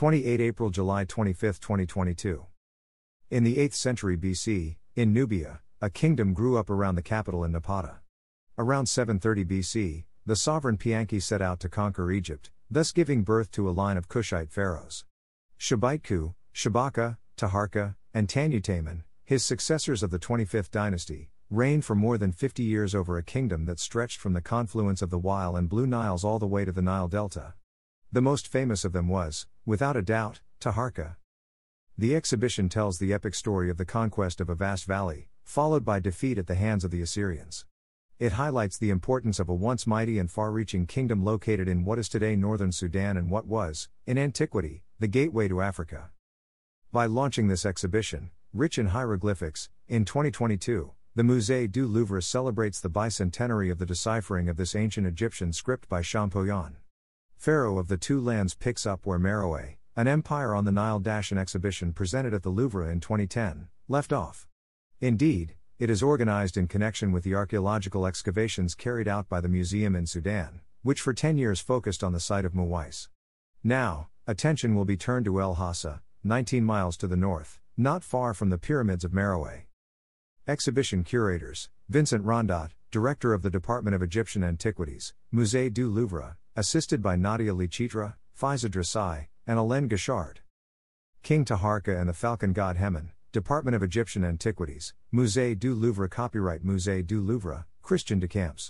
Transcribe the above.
28 April July 25, 2022. In the 8th century BC, in Nubia, a kingdom grew up around the capital in Napata. Around 730 BC, the sovereign Piankhy set out to conquer Egypt, thus giving birth to a line of Kushite pharaohs. Shabaitku, Shabaka, Taharka, and Tanutaman, his successors of the 25th dynasty, reigned for more than 50 years over a kingdom that stretched from the confluence of the White and Blue Niles all the way to the Nile Delta. The most famous of them was, without a doubt, Taharka. The exhibition tells the epic story of the conquest of a vast valley, followed by defeat at the hands of the Assyrians. It highlights the importance of a once mighty and far reaching kingdom located in what is today northern Sudan and what was, in antiquity, the gateway to Africa. By launching this exhibition, rich in hieroglyphics, in 2022, the Musée du Louvre celebrates the bicentenary of the deciphering of this ancient Egyptian script by Champollion. Pharaoh of the Two Lands picks up where Meroe, an empire on the Nile Dash an exhibition presented at the Louvre in 2010, left off. Indeed, it is organized in connection with the archaeological excavations carried out by the museum in Sudan, which for 10 years focused on the site of Muweis. Now, attention will be turned to El Hassa, 19 miles to the north, not far from the pyramids of Meroe. Exhibition curators Vincent Rondot, Director of the Department of Egyptian Antiquities, Musée du Louvre, assisted by Nadia Licitra, Faiza Drici, and Alain Gachard. King Taharka and the Falcon God Hemen, Department of Egyptian Antiquities, Musée du Louvre Copyright Musée du Louvre, Christian Decamps.